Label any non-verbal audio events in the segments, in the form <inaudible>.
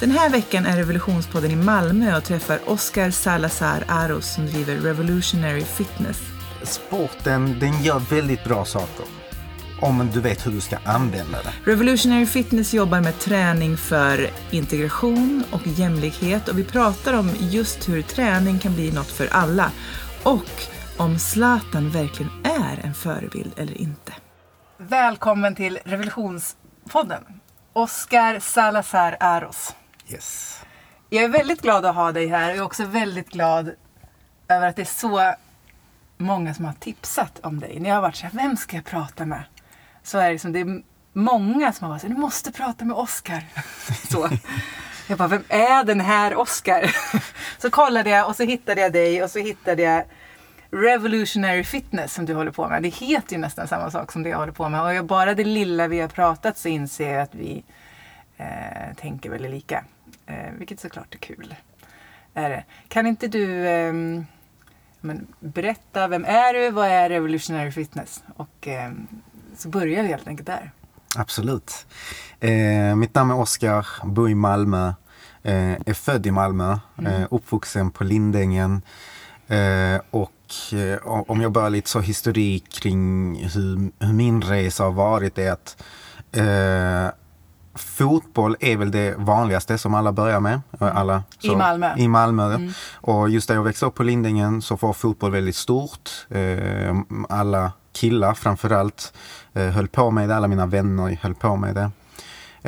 Den här veckan är Revolutionspodden i Malmö och träffar Oscar Salazar Aros som driver Revolutionary Fitness. Sporten, den gör väldigt bra saker. Om du vet hur du ska använda det. Revolutionary Fitness jobbar med träning för integration och jämlikhet och vi pratar om just hur träning kan bli något för alla och om Zlatan verkligen är en förebild eller inte. Välkommen till Revolutionspodden. Oscar Salazar Aros. Yes. Jag är väldigt glad att ha dig här och jag är också väldigt glad över att det är så många som har tipsat om dig. När jag har varit så här, vem ska jag prata med? Så är det, liksom, det är många som har varit så här, du måste prata med Oscar. <laughs> så. Jag bara, vem är den här Oscar? <laughs> så kollade jag och så hittade jag dig och så hittade jag Revolutionary Fitness som du håller på med. Det heter ju nästan samma sak som det jag håller på med. Och bara det lilla vi har pratat så inser jag att vi eh, tänker väldigt lika. Eh, vilket såklart är kul. Är det. Kan inte du eh, men, berätta, vem är du? Vad är Revolutionary Fitness? Och ehm, så börjar vi helt enkelt där. Absolut. Eh, mitt namn är Oskar, bor i Malmö, eh, är född i Malmö, mm. eh, uppvuxen på Lindängen. Eh, och eh, om jag börjar lite så historik kring hur, hur min resa har varit är att eh, fotboll är väl det vanligaste som alla börjar med. Mm. Alla, så, I Malmö? I Malmö. Mm. Och just där jag växte upp på Lindängen så var fotboll väldigt stort. Eh, alla killar framförallt eh, höll på med det. Alla mina vänner höll på med det.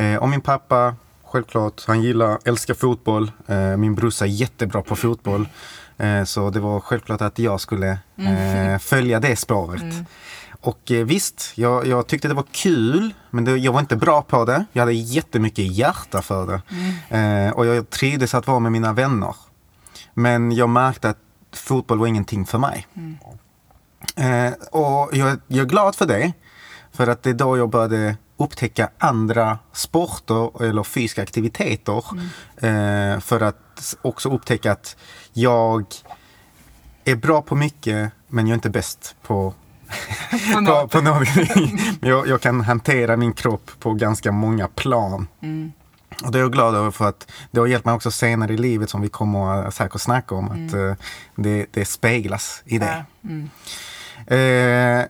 Eh, och min pappa, självklart, han gillar, älskar fotboll. Eh, min brorsa är jättebra på fotboll. Eh, så det var självklart att jag skulle mm. Eh, följa det spåret. Mm. Och eh, visst, jag, jag, tyckte det var kul, men det, jag var inte bra på det. Jag hade jättemycket hjärta för det. Mm. Eh, och jag trivdes att vara med mina vänner. Men jag märkte att fotboll var ingenting för mig. Mm. Eh, och jag, jag, är glad för det. För att det är då jag började upptäcka andra sporter eller fysiska aktiviteter. Mm. Eh, för att också upptäcka att jag är bra på mycket, men jag är inte bäst på på, på någonting. jag, jag kan hantera min kropp på ganska många plan. Mm. Och det är jag glad över för att det har hjälpt mig också senare i livet som vi kommer att säkert snacka om. Mm. Att uh, det, det speglas i det. Ja. Mm. Uh,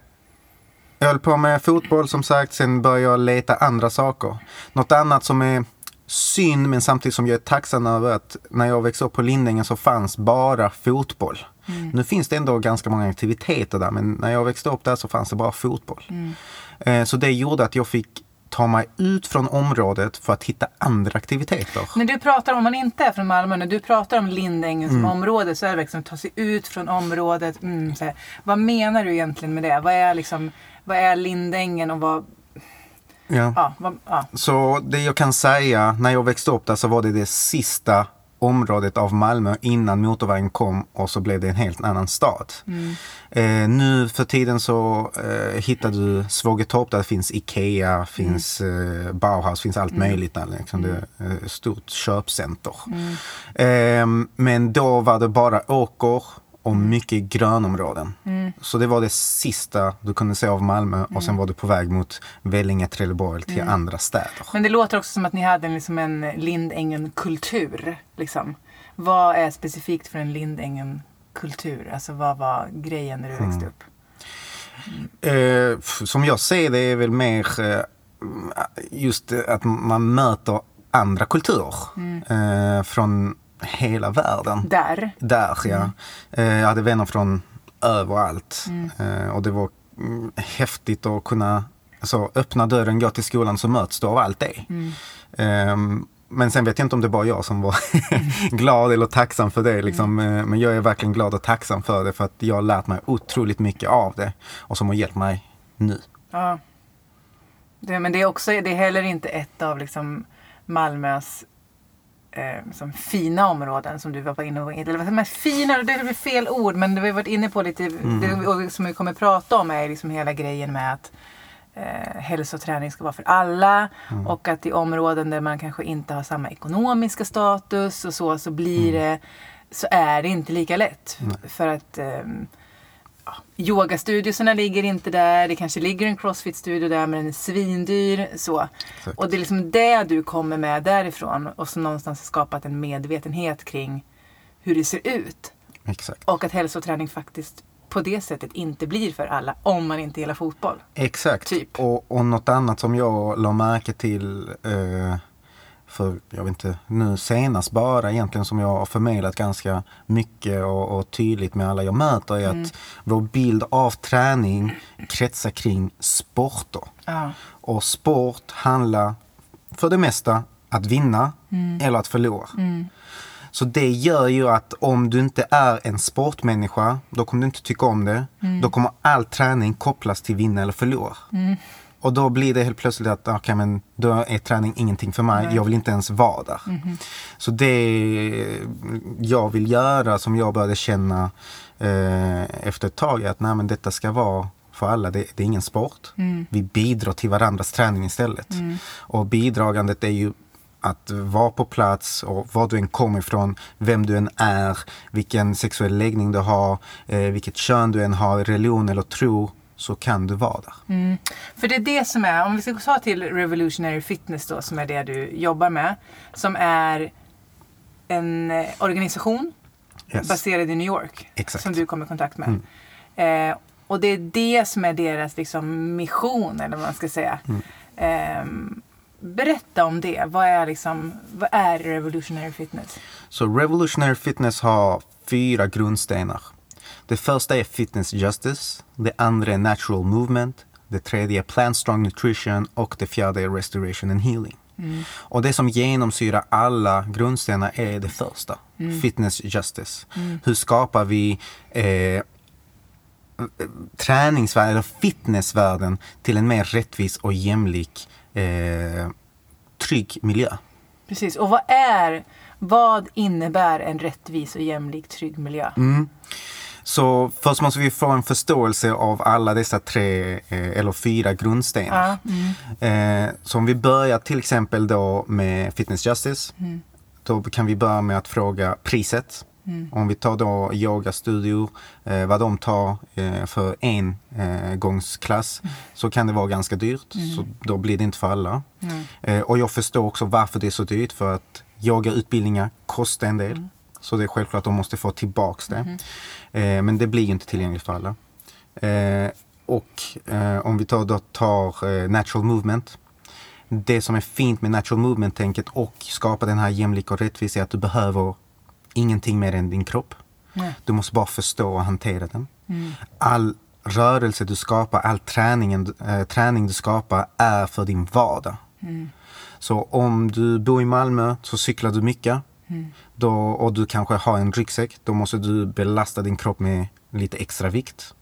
jag höll på med fotboll som sagt, sen började jag leta andra saker. Något annat som är synd men samtidigt som jag är tacksam över att när jag växte upp på Lindängen så fanns bara fotboll. Mm. Nu finns det ändå ganska många aktiviteter där men när jag växte upp där så fanns det bara fotboll. Mm. Eh, så det gjorde att jag fick ta mig ut från området för att hitta andra aktiviteter. När du pratar om, man inte är från Malmö, när du pratar om Lindängen som mm. område så är det liksom att ta sig ut från området. Mm, vad menar du egentligen med det? Vad är, liksom, vad är Lindängen och vad, Ja. Ja, vad, ja. Så det jag kan säga, när jag växte upp där så var det det sista området av Malmö innan motorvägen kom och så blev det en helt annan stad. Mm. Eh, nu för tiden så eh, hittar du Svågertorp där det finns Ikea, finns mm. eh, Bauhaus, finns allt mm. möjligt där. Liksom. Det är ett stort köpcenter. Mm. Eh, men då var det bara åker och mycket grönområden. Mm. Så det var det sista du kunde se av Malmö mm. och sen var du på väg mot Vellinge, Trelleborg till mm. andra städer. Men det låter också som att ni hade liksom en Lindängen-kultur. Liksom. Vad är specifikt för en Lindängen-kultur? Alltså vad var grejen när du växte mm. upp? Eh, som jag ser det är väl mer eh, just att man möter andra kulturer. Mm. Eh, från hela världen. Där? Där, ja. Mm. Eh, jag hade vänner från överallt. Mm. Eh, och det var mm, häftigt att kunna alltså, öppna dörren, gå till skolan så möts du av allt det. Mm. Ehm, men sen vet jag inte om det bara jag som var <laughs> glad eller tacksam för det. Liksom. Mm. Eh, men jag är verkligen glad och tacksam för det för att jag har lärt mig otroligt mycket av det och som har hjälpt mig nu. Ja. Det, men det är också, det är heller inte ett av liksom Malmös eh, som fina områden som du var inne på. Eller vad med fina, det är fel ord men det vi har varit inne på lite. Mm. Det, som vi kommer prata om är liksom hela grejen med att eh, hälsoträning ska vara för alla mm. och att i områden där man kanske inte har samma ekonomiska status och så, så blir mm. det så är det inte lika lätt. För att eh, ja, yogastudiosarna ligger inte där. Det kanske ligger en crossfit-studio där men den är svindyr. Så. Exakt. Och det är liksom det du kommer med därifrån och som någonstans har skapat en medvetenhet kring hur det ser ut. Exakt. Och att hälsoträning faktiskt på det sättet inte blir för alla om man inte gillar fotboll. Exakt. Typ. Och, och något annat som jag la märke till eh, för, jag vet inte, nu senast bara egentligen som jag har förmedlat ganska mycket och, och tydligt med alla jag möter är att vår bild av träning kretsar kring sporter. Ja. Och sport handlar för det mesta att vinna eller att förlora. Så det gör ju att om du inte är en sportmänniska, då kommer du inte tycka om det. Då kommer all träning kopplas till vinna eller förlora. Och då blir det helt plötsligt att okay, men då är träning ingenting för mig. Jag vill inte ens vara där. Så det jag vill göra, som jag började känna eh, efter ett tag, är att nej, men detta ska vara för alla. Det, det är ingen sport. Vi bidrar till varandras träning istället. Och bidragandet är ju att vara på plats och var du än kommer ifrån, vem du än är, vilken sexuell läggning du har, eh, vilket kön du än har, religion eller tro, så kan du vara där. För det är det som är, om vi ska ta till Revolutionary Fitness då, som är det du jobbar med. Som är en eh, organisation Yes. baserad i New York. Exakt. Som du kom i kontakt med. Eh, och det är det som är deras liksom, mission, eller vad man ska säga. Ehm, berätta om det. Vad är, liksom, vad är Revolutionary Fitness? Så Revolutionary Fitness har fyra grundstenar. Det första är Fitness Justice, det andra är Natural Movement, det tredje är Plant Strong Nutrition och det fjärde är Restoration and Healing. Och det som genomsyrar alla grundstenar är det första, Fitness Justice. Hur skapar vi eh, träningsvärlden, eller fitnessvärlden till en mer rättvis och jämlik eh, trygg miljö? Precis. Och vad är, vad innebär en rättvis och jämlik trygg miljö? Så först måste vi få en förståelse av alla dessa tre eh, eller fyra grundstenar. Eh, så om vi börjar till exempel då med Fitness Justice. Då kan vi börja med att fråga priset. Om vi tar då yogastudio, eh, vad de tar eh, för en eh, gångsklass så kan det vara ganska dyrt. Så då blir det inte för alla. Eh, och jag förstår också varför det är så dyrt för att yogautbildningar kostar en del. Så det är självklart att de måste få tillbaks det. Eh, men det blir inte tillgängligt för alla. Eh, och eh, om vi tar, då tar eh, natural movement. Det som är fint med natural movement-tänket och skapa den här jämlika och rättvisa är att du behöver ingenting mer än din kropp. Nej. Du måste bara förstå och hantera den. All rörelse du skapar, all träningen, eh, träning du skapar är för din vardag. Så om du bor i Malmö så cyklar du mycket. Då, och du kanske har en ryggsäck. Då måste du belasta din kropp med lite extra vikt.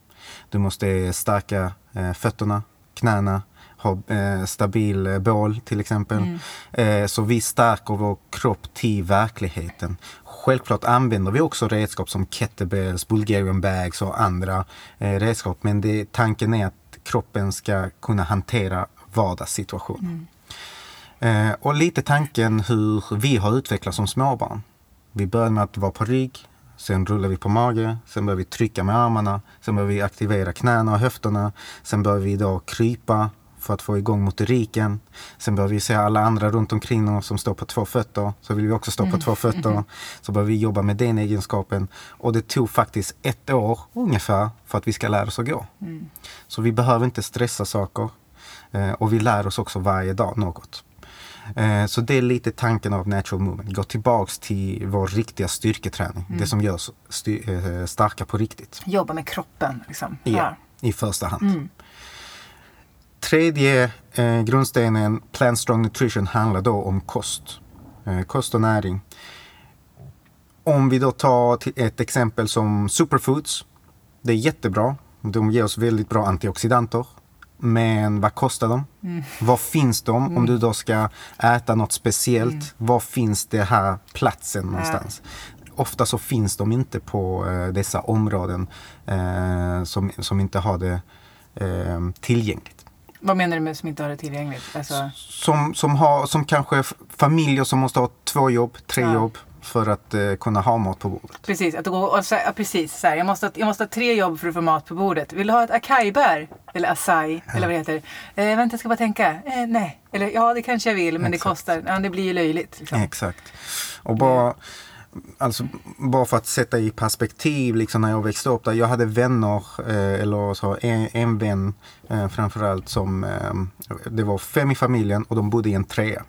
Du måste stärka eh, fötterna, knäna, ha eh, stabil eh, bål till exempel. Eh, så vi stärker vår kropp till verkligheten. Självklart använder vi också redskap som kettlebells, Bulgarian bags och andra eh, redskap. Men det, tanken är att kroppen ska kunna hantera vardagssituationen. Eh, och lite tanken hur vi har utvecklats som småbarn. Vi börjar med att vara på rygg, sen rullar vi på mage, sen börjar vi trycka med armarna, sen börjar vi aktivera knäna och höfterna, sen börjar vi då krypa för att få igång motoriken. Sen börjar vi se alla andra runt omkring oss som står på två fötter, så vill vi också stå på två fötter. <laughs> Så börjar vi jobba med den egenskapen. Och det tog faktiskt ett år ungefär för att vi ska lära oss att gå. Så vi behöver inte stressa saker. Eh, och vi lär oss också varje dag något. Eh, Så det är lite tanken av natural movement. Gå tillbaks till vår riktiga styrketräning. Det som gör oss eh, starka på riktigt. Jobba med kroppen. Liksom. Ja, i första hand. Tredje eh, grundstenen, Plant Strong Nutrition, handlar då om kost. Eh, kost och näring. Om vi då tar ett exempel som superfoods. Det är jättebra. De ger oss väldigt bra antioxidanter. Men vad kostar de? Var finns de? Om du då ska äta något speciellt, var finns det här platsen någonstans? Ofta så finns de inte på eh, dessa områden eh, som, som inte har det eh, tillgängligt. Vad menar du med som inte har det tillgängligt? Alltså, Som, som, har, som kanske familjer som måste ha två jobb, tre Ja. jobb för att eh, kunna ha mat på bordet. Precis, att gå och säga, ja, precis så här, jag, måste, jag måste ha tre jobb för att få mat på bordet. Vill du ha ett acai-bär? Eller acai, eller vad det heter. Eh, vänta, jag ska bara tänka. Eh, nej. Eller ja, det kanske jag vill, men det Exakt. kostar. Ja, det blir ju löjligt. Liksom. Exakt. Och bara, alltså, bara för att sätta i perspektiv, liksom när jag växte upp där. Jag hade vänner, eh, eller så, en, en vän eh, framförallt som, eh, det var fem i familjen och de bodde i en trea.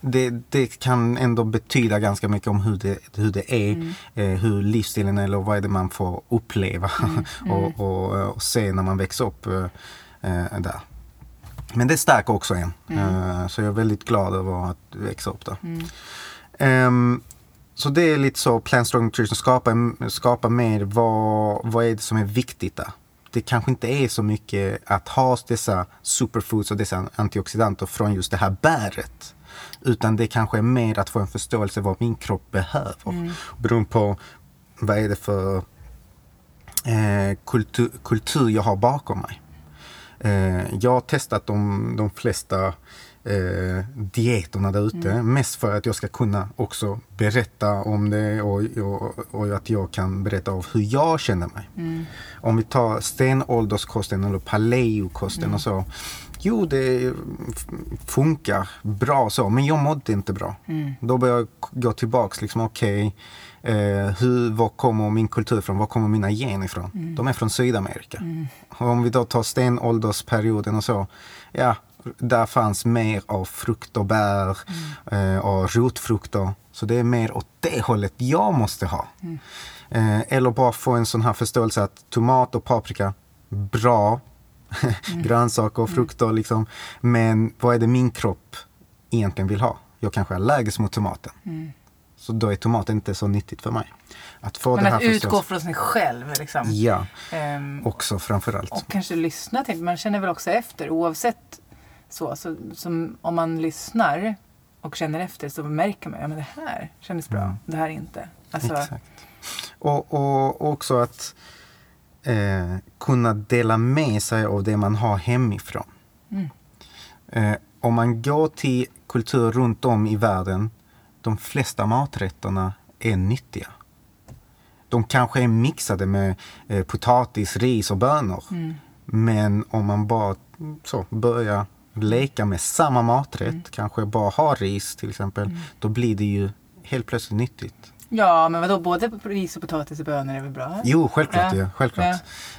Det, det kan ändå betyda ganska mycket om hur det, hur det är, eh, hur livsstilen är eller vad är det man får uppleva <laughs> och, och, och se när man växer upp eh, eh, där. Men det stärker också en. Eh, så jag är väldigt glad över att växa upp där. Ehm, så det är lite så Plant Strong Nutrition skapar, skapar mer vad, vad är det som är viktigt där. Det kanske inte är så mycket att ha dessa superfoods och dessa antioxidanter från just det här bäret. Utan det kanske är mer att få en förståelse vad min kropp behöver. Beroende på vad är det för eh, kultur, kultur jag har bakom mig. Eh, jag har testat de, de flesta eh, dieterna där ute. Mest för att jag ska kunna också berätta om det och, och, och att jag kan berätta av hur jag känner mig. Om vi tar stenålderskosten eller paleokosten och så. Jo, det funkar bra så, men jag mådde inte bra. Då börjar jag gå tillbaks, liksom okej, eh, hur, var kommer min kultur ifrån? Var kommer mina gener ifrån? De är från Sydamerika. Och om vi då tar stenåldersperioden och så, ja, där fanns mer av frukt och bär eh, och rotfrukter. Så det är mer åt det hållet jag måste ha. Eh, eller bara få en sån här förståelse att tomat och paprika, bra <laughs> grönsaker och frukter liksom. Men vad är det min kropp egentligen vill ha? Jag kanske är allergisk mot tomaten. Så då är tomaten inte så nyttigt för mig. Att få Men det här att utgå förståelsen- från sig själv. Liksom. Ja, Ehm, också framförallt. och kanske lyssna till. Man känner väl också efter oavsett så. så som om man lyssnar och känner efter så märker man ja, men det här kändes bra. Mm. Det här inte. Alltså, Exakt. Och, och, och också att eh, kunna dela med sig av det man har hemifrån. Mm. Eh, om man går till kultur runt om i världen, de flesta maträtterna är nyttiga. De kanske är mixade med eh, potatis, ris och bönor. Mm. Men om man bara så, börjar leka med samma maträtt, Mm. kanske bara ha ris till exempel, då blir det ju helt plötsligt nyttigt. Ja, men vadå? Både ris och potatis och bönor är väl bra? Jo, självklart. Ja. Ja. självklart.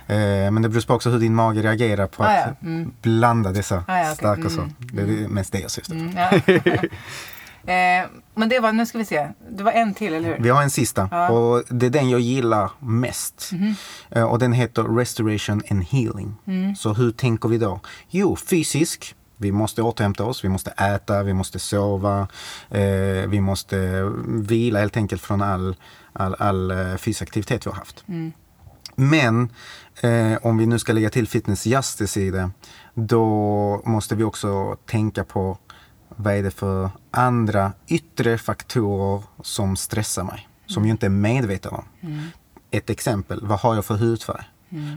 Eh, men det beror på också hur din mage reagerar på Ah, att ja. Mm. blanda dessa Ah, ja, okej. starka så. Mm. Det är mest det jag syftar på. Mm, ja. <laughs> eh, men det var, nu ska vi se. Det var en till, eller hur? Vi har en sista Ja. och det är den jag gillar mest. Mhm. Eh, och den heter Restoration and Healing. Mm. Så hur tänker vi då? Jo, fysisk. Vi måste återhämta oss, vi måste äta, vi måste sova, eh, vi måste vila helt enkelt från all, all, all eh, fysisk aktivitet vi har haft. Mm. Men eh, om vi nu ska lägga till fitness justice i det, då måste vi också tänka på vad är det för andra yttre faktorer som stressar mig, som jag inte är medveten om. Ett exempel, vad har jag för hudfärg?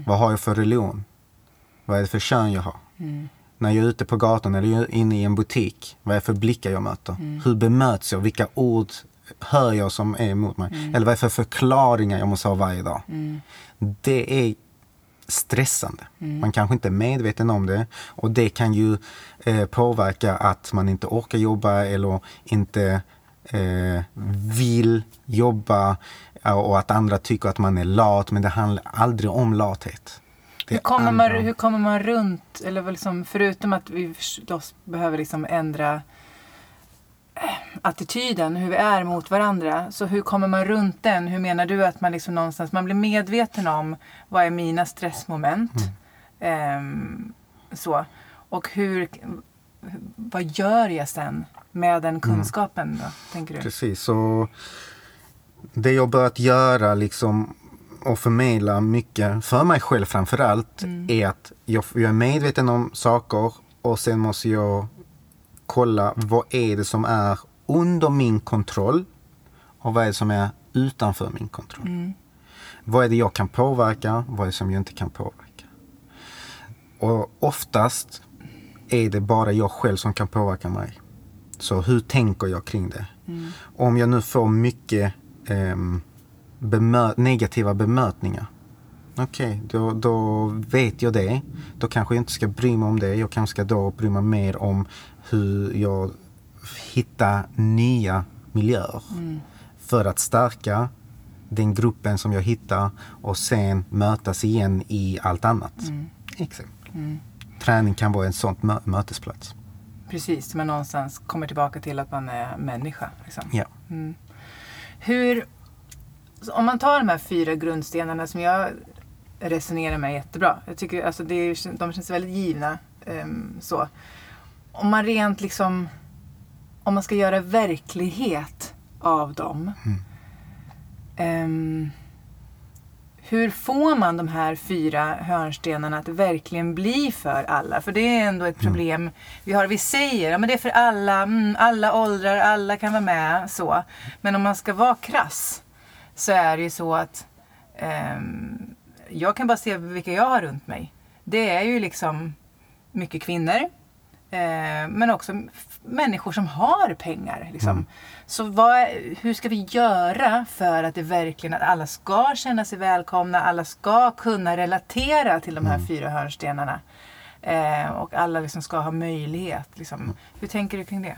Vad har jag för religion? Vad är det för kön jag har? När jag är ute på gatan eller inne i en butik, vad är det för blickar jag möter? Hur bemöts jag? Vilka ord hör jag som är emot mig? Eller vad är det för förklaringar jag måste ha varje dag? Det är stressande. Man kanske inte är medveten om det och det kan ju eh, påverka att man inte orkar jobba eller inte eh, vill jobba eh, och att andra tycker att man är lat men det handlar aldrig om lathet. Hur kommer, man, hur kommer man runt, eller liksom, förutom att vi förstås behöver liksom ändra eh, attityden, hur vi är mot varandra. Så hur kommer man runt den? Hur menar du att man liksom någonstans, man blir medveten om vad är mina stressmoment? Ehm, så. Och hur, vad gör jag sen med den kunskapen då, tänker du? Precis, så det jag börjat göra liksom och förmedla mycket för mig själv framför allt är att jag, jag är medveten om saker och sen måste jag kolla vad är det som är under min kontroll och vad är det som är utanför min kontroll. Vad är det jag kan påverka? Vad är det som jag inte kan påverka? Och oftast är det bara jag själv som kan påverka mig. Så hur tänker jag kring det? Om jag nu får mycket ehm, bemö- negativa bemötningar. Okej, då, då vet jag det. Då kanske jag inte ska bry mig om det. Jag kanske ska då bry mig mer om hur jag hittar nya miljöer. För att stärka den gruppen som jag hittar och sen mötas igen i allt annat. Exempel. Träning kan vara en sån mö- mötesplats. Precis, men någonstans kommer tillbaka till att man är människa. Liksom. Ja. Hur, så om man tar de här fyra grundstenarna som jag resonerar med jättebra. Jag tycker alltså det är, de känns väldigt givna. ehm, så. Om man rent liksom, om man ska göra verklighet av dem. ehm, hur får man de här fyra hörnstenarna att verkligen bli för alla? För det är ändå ett problem. Vi, har, vi säger att ja, det är för alla, mm, alla åldrar, alla kan vara med. så. Men om man ska vara krass så är det ju så att ehm, jag kan bara se vilka jag har runt mig. Det är ju liksom mycket kvinnor. Eh, men också människor som har pengar. Liksom. Så vad, hur ska vi göra för att det verkligen att alla ska känna sig välkomna, alla ska kunna relatera till de här fyra hörnstenarna. Eh, och alla liksom ska ha möjlighet. Liksom. Hur tänker du kring det?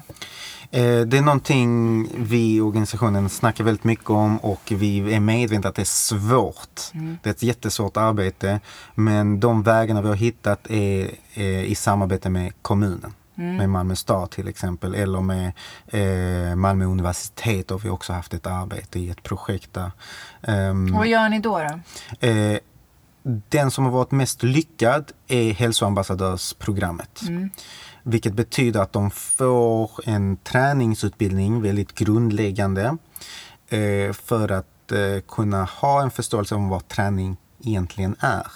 Eh, Det är någonting vi i organisationen snackar väldigt mycket om och vi är medvetna att det är svårt. Det är ett jättesvårt arbete. Men de vägarna vi har hittat är, är i samarbete med kommunen. Med Malmö stad till exempel eller med eh, Malmö universitet har vi också haft ett arbete i ett projekt där. Och vad gör ni då? då? Den som har varit mest lyckad är hälsoambassadörsprogrammet. Vilket betyder att de får en träningsutbildning, väldigt grundläggande, eh, för att eh, kunna ha en förståelse om vad träning egentligen är.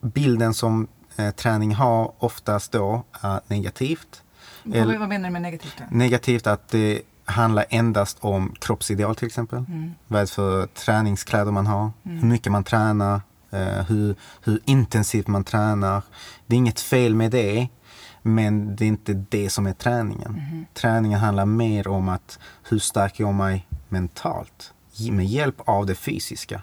Bilden som eh, träning har oftast då är negativt. Eller- Vad, vad menar du med negativt? Då? Negativt att det handlar endast om kroppsideal till exempel. Vad är det för träningskläder man har, hur mycket man tränar, hur, hur intensivt man tränar. Det är inget fel med det, men det är inte det som är träningen. Träningen handlar mer om att hur stärker jag mig mentalt med hjälp av det fysiska.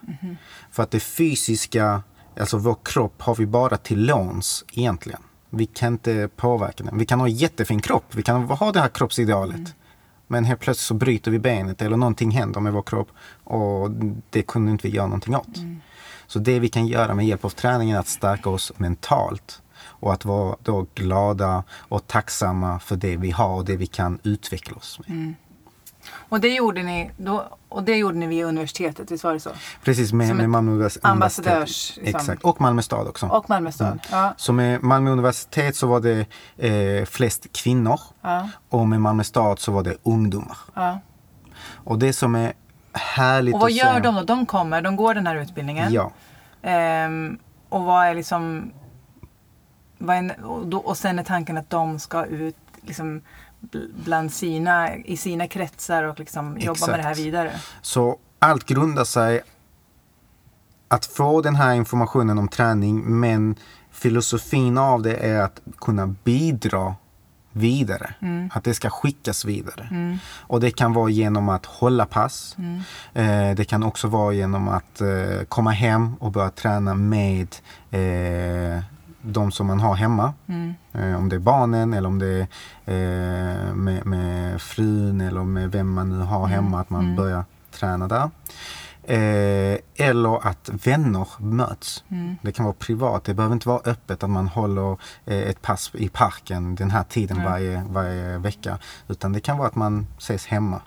För att det fysiska, alltså vår kropp har vi bara till låns egentligen. Vi kan inte påverka den. Vi kan ha jättefin kropp, vi kan ha det här kroppsidealet. Men helt plötsligt så bryter vi benet eller någonting händer med vår kropp och det kunde inte vi göra någonting åt. Så det vi kan göra med hjälp av träningen är att stärka oss mentalt och att vara då glada och tacksamma för det vi har och det vi kan utveckla oss med. Och det gjorde ni, då, och det gjorde ni via universitetet, visst var det så? Precis, med, med Malmö universitet. ambassadörs, liksom. Exakt, och Malmö stad också. Och Malmö stad? Ja. Så med Malmö universitet så var det eh, flest kvinnor Ja. och med Malmö stad så var det ungdomar. ja. Och det som är härligt Och vad gör de då? De kommer, de går den här utbildningen. Ja, Ehm, och vad är liksom... Vad är, och, då, och sen är tanken att de ska ut liksom, bl- bland sina, i sina kretsar och liksom jobba med det här Exakt. vidare. så allt grundar sig att få den här informationen om träning men filosofin av det är att kunna bidra vidare. Att det ska skickas vidare. Och det kan vara genom att hålla pass. Eh, det kan också vara genom att eh, komma hem och börja träna med eh, de som man har hemma. Eh, om det är barnen eller om det är eh, med, med frun eller med vem man nu har hemma. Att man börjar träna där. Eh, eller att vänner möts. Det kan vara privat. Det behöver inte vara öppet att man håller eh, ett pass i parken den här tiden varje, varje vecka. Utan det kan vara att man ses hemma.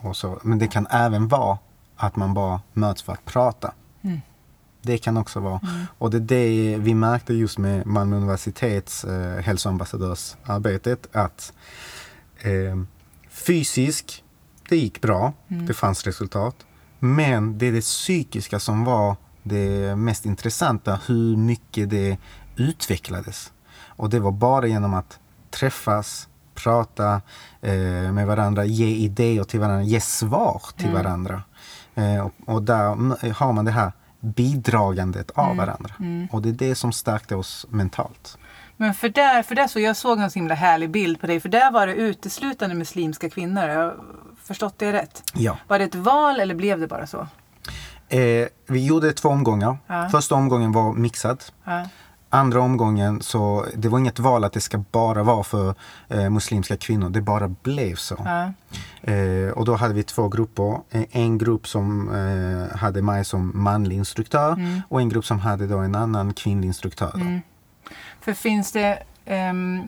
Och så. Men det kan även vara att man bara möts för att prata. Det kan också vara. Och det är det vi märkte just med Malmö universitets eh, hälsoambassadörsarbetet. Att eh, fysisk, det gick bra. Det fanns resultat. Men det är det psykiska som var det mest intressanta. Hur mycket det utvecklades. Och det var bara genom att träffas, prata eh, med varandra, ge idéer till varandra, ge svar till varandra. Eh, och, och där har man det här bidragandet av varandra. Och det är det som stärkte oss mentalt. Men för där, för där så jag såg en så himla härlig bild på dig. För där var det uteslutande muslimska kvinnor. Förstått det rätt. Ja. Var det ett val eller blev det bara så? Eh, vi gjorde två omgångar. Ja. Första omgången var mixad. Ja. Andra omgången så det var inget val att det ska bara vara för eh, muslimska kvinnor. Det bara blev så. Ja. Eh, och då hade vi två grupper. Eh, En grupp som eh, hade mig som manlig instruktör Mm. och en grupp som hade då en annan kvinnlig instruktör. då. För finns det... ehm,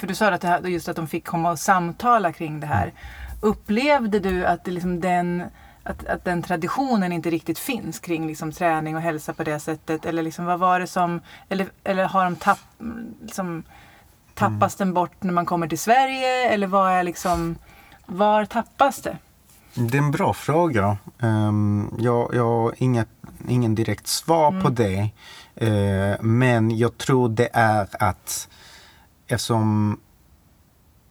för du sa att det här, just att de fick komma och samtala kring det här. Upplevde du att, det liksom den, att, att den traditionen inte riktigt finns kring liksom träning och hälsa på det sättet? Eller liksom, vad var det som... Eller, eller har de tapp, liksom, tappas den bort när man kommer till Sverige? Eller vad är liksom... Var tappas det? Det är en bra fråga. Ehm, jag, jag har inget, ingen direkt svar på det. Eh, men jag tror det är att eftersom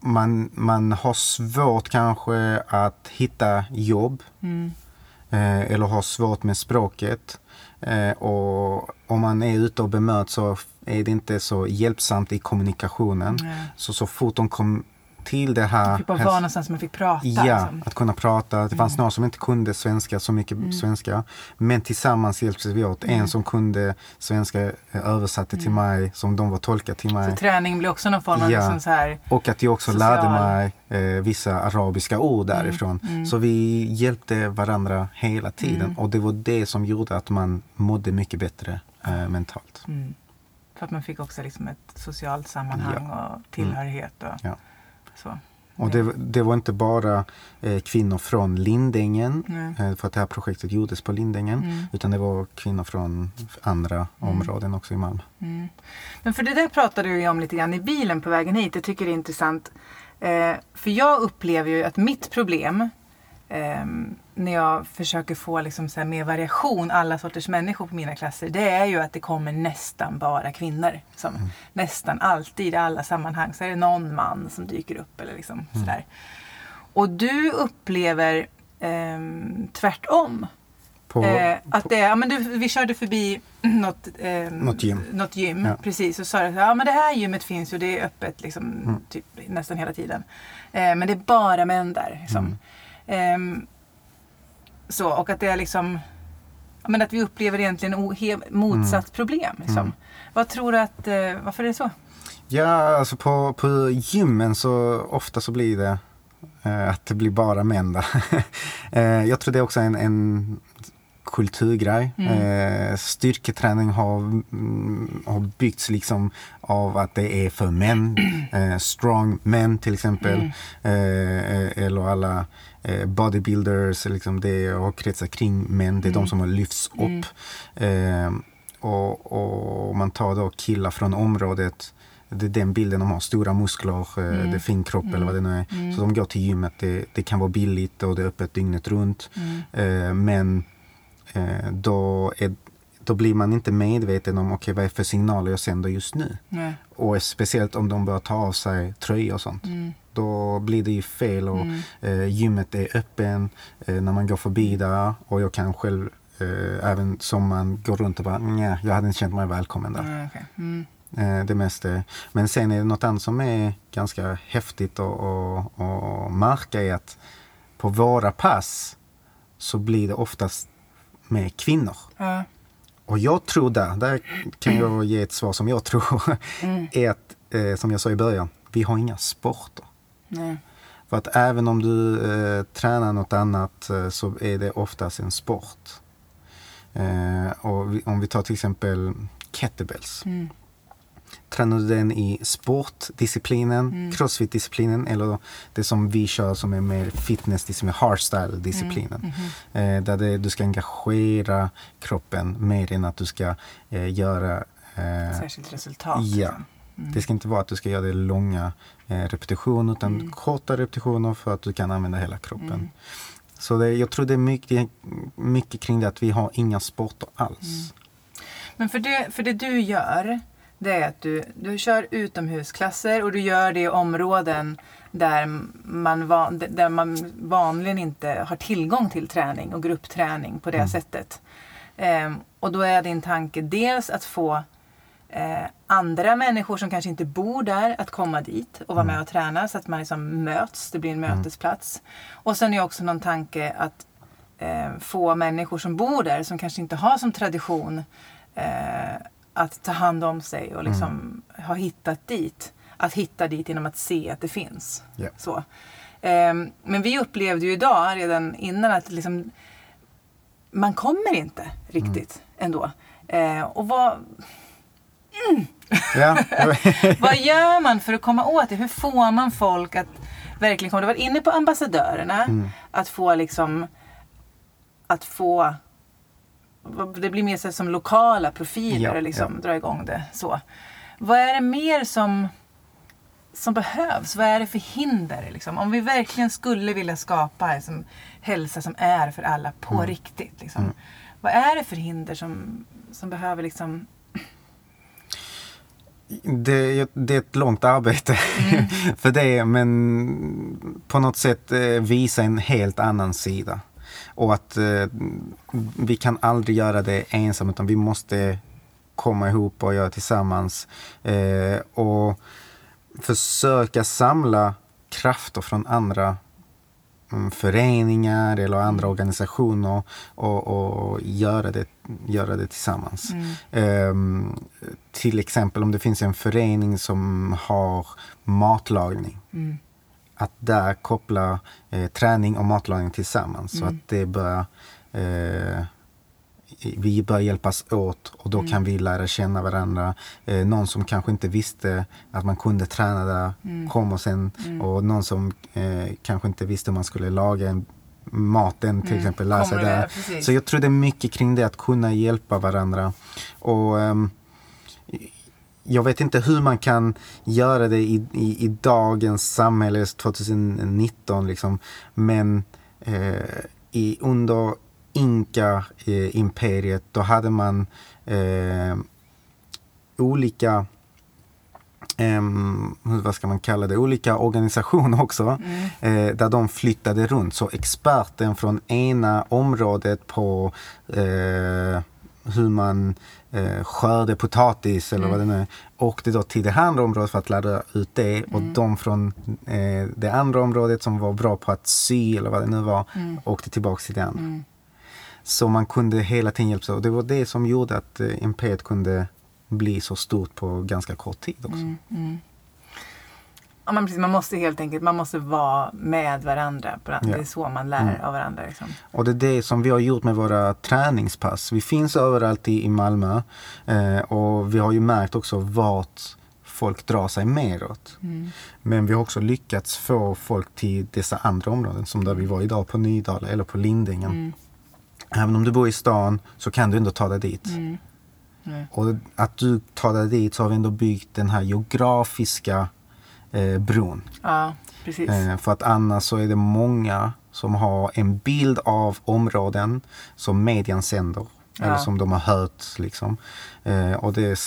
man, man har svårt kanske att hitta jobb Mm. eh, eller har svårt med språket. Eh, och om man är ute och bemöts så är det inte så hjälpsamt i kommunikationen. Nej. Så så fort de kom till det här Fick bara häls- vara någonstans man fick prata. Ja, liksom. att kunna prata. Det fanns några som inte kunde svenska, så mycket svenska. Men tillsammans hjälptes vi åt. En som kunde svenska eh, översatte till mig, som de var tolkar till Så mig. träning blir också någon form av Ja. liksom så här... Och att jag också Social. lärde mig eh, vissa arabiska ord därifrån. Så vi hjälpte varandra hela tiden. Och det var det som gjorde att man mådde mycket bättre eh, mentalt. Mm. För att man fick också liksom ett socialt sammanhang och tillhörighet. Och Ja. Så. Och det, det var inte bara eh, kvinnor från Lindängen, eh, för att det här projektet gjordes på Lindängen, Mm. utan det var kvinnor från andra områden också i Malmö. Mm. Men för det där pratade vi om lite grann i bilen på vägen hit. Jag tycker det är intressant. Eh, för jag upplever ju att mitt problem eh, när jag försöker få liksom så mer variation, alla sorters människor på mina klasser, det är ju att det kommer nästan bara kvinnor. Som Nästan alltid i alla sammanhang så är det någon man som dyker upp. Eller liksom sådär. Och du upplever eh, tvärtom. På, Eh, att det, ja, men du, vi körde förbi <clears throat> något, eh, Något gym. Något gym Ja. precis. Och sa att ja, men det här gymmet finns ju, det är öppet liksom, Mm. typ, nästan hela tiden. Eh, men det är bara män där. Liksom. Mm. Så, och att det är liksom men att vi upplever egentligen motsatt problem. Liksom. Mm. Vad tror du att, eh, varför är det så? Ja, alltså på, på gymmen så ofta så blir det eh, att det blir bara män där. <laughs> eh, jag tror det är också en, en kulturgrej. Eh, styrketräning har, mm, har byggts liksom av att det är för män. <clears throat> Eh, strong men till exempel. Eh, eller alla eh, bodybuilders, liksom det har kretsat kring män. Det är de som har lyfts upp. Eh, och, och man tar då killar från området det är den bilden de har, stora muskler, eh, det är fin kropp eller vad det nu är. Så de går till gymmet, det, det kan vara billigt och det är öppet dygnet runt. Eh, men eh, då, är, då blir man inte medveten om okej, vad är för signaler jag sänder just nu. Nej. Och speciellt om de börjar ta av sig tröjor och sånt. Då blir det ju fel och eh, gymmet är öppen eh, när man går förbi där och jag kan själv eh, även som man går runt och bara nej, jag hade inte känt mig välkommen där. Mm. Eh, det mesta. Men sen är det något annat som är ganska häftigt att och, och märka är att på våra pass så blir det oftast med kvinnor. Ja. Och jag tror där, där kan jag ge ett svar som jag tror, är att, eh, som jag sa i början, vi har inga sporter. Nej. För att även om du eh, tränar något annat eh, så är det oftast en sport. Eh, och vi, om vi tar till exempel kettlebells. Mm. Tränar du den i sportdisciplinen, crossfit-disciplinen eller det som vi kör som är mer fitness-disciplinen, hardstyle-disciplinen. Eh, där det, du ska engagera kroppen mer än att du ska eh, göra eh, Särskilt resultat. Ja. liksom. Det ska inte vara att du ska göra det långa eh, repetitioner utan korta repetitioner för att du kan använda hela kroppen. Så det, jag tror det är mycket, mycket kring det att vi har inga sporter alls. Men för det, för det du gör, det är att du, du kör utomhusklasser och du gör det i områden där man, van, där man vanligen inte har tillgång till träning och gruppträning på det sättet. Ehm, och då är din tanke dels att få eh, andra människor som kanske inte bor där att komma dit och vara med och träna så att man liksom möts. Det blir en mötesplats. Och sen är också någon tanke att eh, få människor som bor där som kanske inte har som tradition eh, att ta hand om sig och liksom ha hittat dit. Att hitta dit genom att se att det finns. Ja. Så. Ehm, men vi upplevde ju idag redan innan att liksom, man kommer inte riktigt ändå. Eh, och vad, Ja, <laughs> vad gör man för att komma åt det? Hur får man folk att verkligen komma? Du var inne på ambassadörerna. Att få liksom att få det blir mer så som lokala profiler Ja, liksom, ja. dra igång det. Så. Vad är det mer som, som behövs? Vad är det för hinder? Liksom? Om vi verkligen skulle vilja skapa liksom, hälsa som är för alla på riktigt. Liksom. Vad är det för hinder som, som behöver liksom... det, det är ett långt arbete <laughs> för det, men på något sätt eh, visa en helt annan sida. Och att eh, vi kan aldrig göra det ensam utan vi måste komma ihop och göra tillsammans. Eh, och försöka samla krafter från andra mm, föreningar eller andra organisationer och, och göra, det, göra det tillsammans. Ehm, till exempel om det finns en förening som har matlagning. Att där koppla eh, träning och matlagning tillsammans. Så att det börjar eh, vi bör hjälpas åt och då kan vi lära känna varandra. Eh, någon som kanske inte visste att man kunde träna där kommer sen och någon som eh, kanske inte visste hur man skulle laga en maten till exempel lära sig där. Så jag tror det är mycket kring det att kunna hjälpa varandra. Och ehm, jag vet inte hur man kan göra det i, i, i dagens samhälle 2019 liksom. Men eh, i, under Inka-imperiet då hade man eh, olika hur- vad ska man kalla det, olika organisationer också. Eh, där de flyttade runt. Så experten från ena området på eh, hur man eh, skörde potatis eller vad det nu är. Åkte då till det här andra området för att lära ut det. Och de från eh, det andra området som var bra på att sy eller vad det nu var. Åkte tillbaks till det andra. Så man kunde hela tiden hjälpas åt. Och det var det som gjorde att eh, imperiet kunde bli så stort på ganska kort tid också. Ja, men precis, man måste helt enkelt man måste vara med varandra. På den. Ja. Det är så man lär av varandra. Liksom. Och det är det som vi har gjort med våra träningspass. Vi finns överallt i, i Malmö eh, och vi har ju märkt också vart folk drar sig meråt. Men vi har också lyckats få folk till dessa andra områden som där vi var idag på Nydala eller på Lindängen. Även om du bor i stan så kan du ändå ta dig dit. Nej. Och att du tar dig dit så har vi ändå byggt den här geografiska eh, bron. Ja, precis. Eh, för att annars så är det många som har en bild av områden som median sänder. Eller Ja. som de har hört liksom. Eh, och det